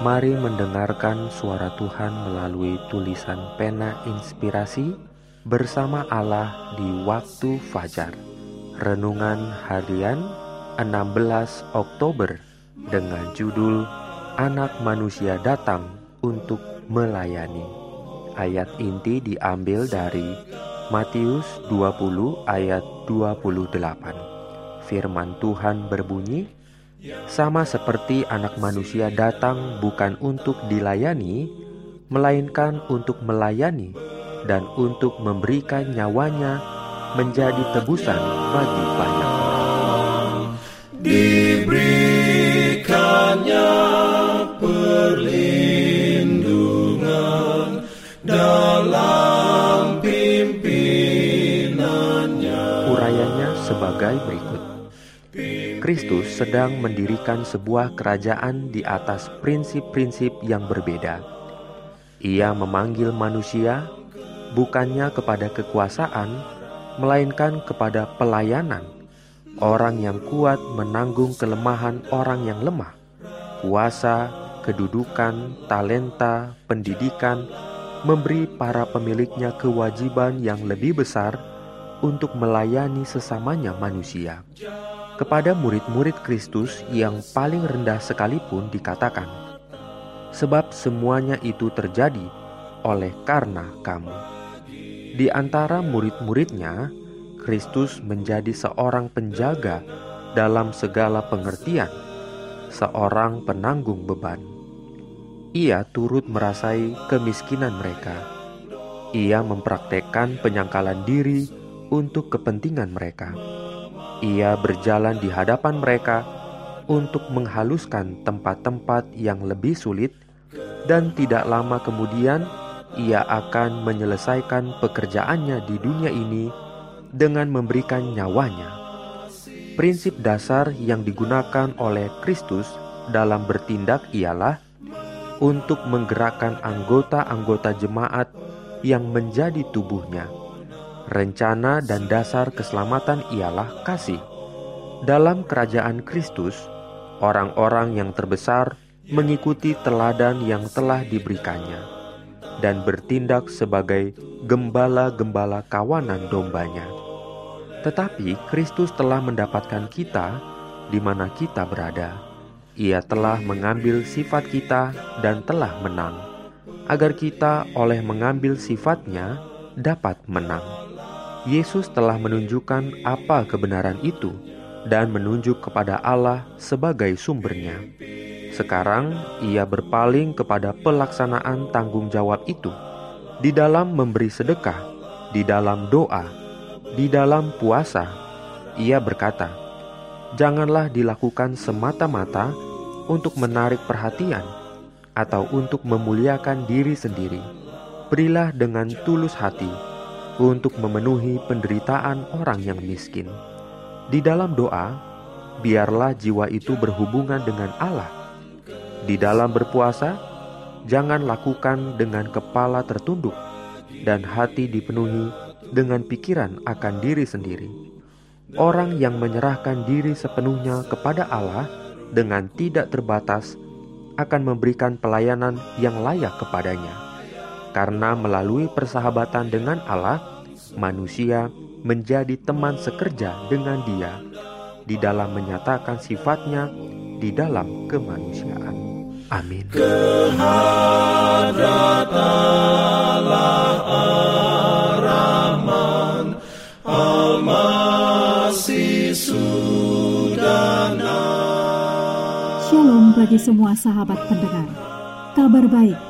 Mari mendengarkan suara Tuhan melalui tulisan pena inspirasi bersama Allah di waktu fajar. Renungan harian 16 Oktober dengan judul Anak Manusia Datang untuk Melayani. Ayat inti diambil dari Matius 20 ayat 28. Firman Tuhan berbunyi, sama seperti anak manusia datang bukan untuk dilayani, melainkan untuk melayani dan untuk memberikan nyawanya menjadi tebusan bagi banyak orang. Diberikannya perlindungan dalam pimpinannya. Urayanya sebagai berikut. Kristus sedang mendirikan sebuah kerajaan di atas prinsip-prinsip yang berbeda. Ia memanggil manusia bukannya kepada kekuasaan, melainkan kepada pelayanan. Orang yang kuat menanggung kelemahan orang yang lemah. Kuasa, kedudukan, talenta, pendidikan memberi para pemiliknya kewajiban yang lebih besar untuk melayani sesamanya manusia. Kepada murid-murid Kristus yang paling rendah sekalipun dikatakan, "Sebab semuanya itu terjadi oleh karena kamu." Di antara murid-muridnya, Kristus menjadi seorang penjaga dalam segala pengertian, seorang penanggung beban. Ia turut merasai kemiskinan mereka. Ia mempraktekkan penyangkalan diri untuk kepentingan mereka ia berjalan di hadapan mereka untuk menghaluskan tempat-tempat yang lebih sulit, dan tidak lama kemudian ia akan menyelesaikan pekerjaannya di dunia ini dengan memberikan nyawanya. Prinsip dasar yang digunakan oleh Kristus dalam bertindak ialah untuk menggerakkan anggota-anggota jemaat yang menjadi tubuhnya rencana dan dasar keselamatan ialah kasih. Dalam kerajaan Kristus, orang-orang yang terbesar mengikuti teladan yang telah diberikannya dan bertindak sebagai gembala-gembala kawanan dombanya. Tetapi Kristus telah mendapatkan kita di mana kita berada. Ia telah mengambil sifat kita dan telah menang, agar kita oleh mengambil sifatnya dapat menang. Yesus telah menunjukkan apa kebenaran itu dan menunjuk kepada Allah sebagai sumbernya. Sekarang ia berpaling kepada pelaksanaan tanggung jawab itu di dalam memberi sedekah, di dalam doa, di dalam puasa. Ia berkata, "Janganlah dilakukan semata-mata untuk menarik perhatian atau untuk memuliakan diri sendiri. Berilah dengan tulus hati." Untuk memenuhi penderitaan orang yang miskin. Di dalam doa, biarlah jiwa itu berhubungan dengan Allah. Di dalam berpuasa, jangan lakukan dengan kepala tertunduk dan hati dipenuhi dengan pikiran akan diri sendiri. Orang yang menyerahkan diri sepenuhnya kepada Allah dengan tidak terbatas akan memberikan pelayanan yang layak kepadanya karena melalui persahabatan dengan Allah, manusia menjadi teman sekerja dengan Dia di dalam menyatakan sifatnya di dalam kemanusiaan. Amin. Shalom bagi semua sahabat pendengar. Kabar baik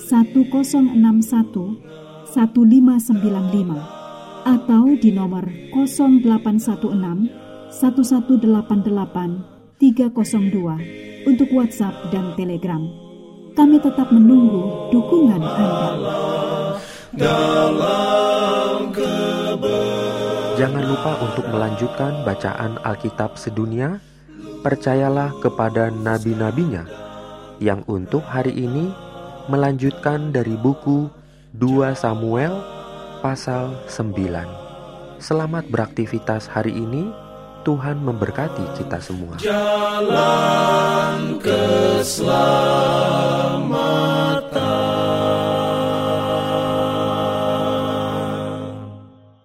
1061 1595 atau di nomor 0816 1188 302 untuk WhatsApp dan Telegram. Kami tetap menunggu dukungan Anda. Jangan lupa untuk melanjutkan bacaan Alkitab sedunia. Percayalah kepada nabi-nabinya yang untuk hari ini melanjutkan dari buku 2 Samuel pasal 9. Selamat beraktivitas hari ini. Tuhan memberkati kita semua. Jalan keselamatan.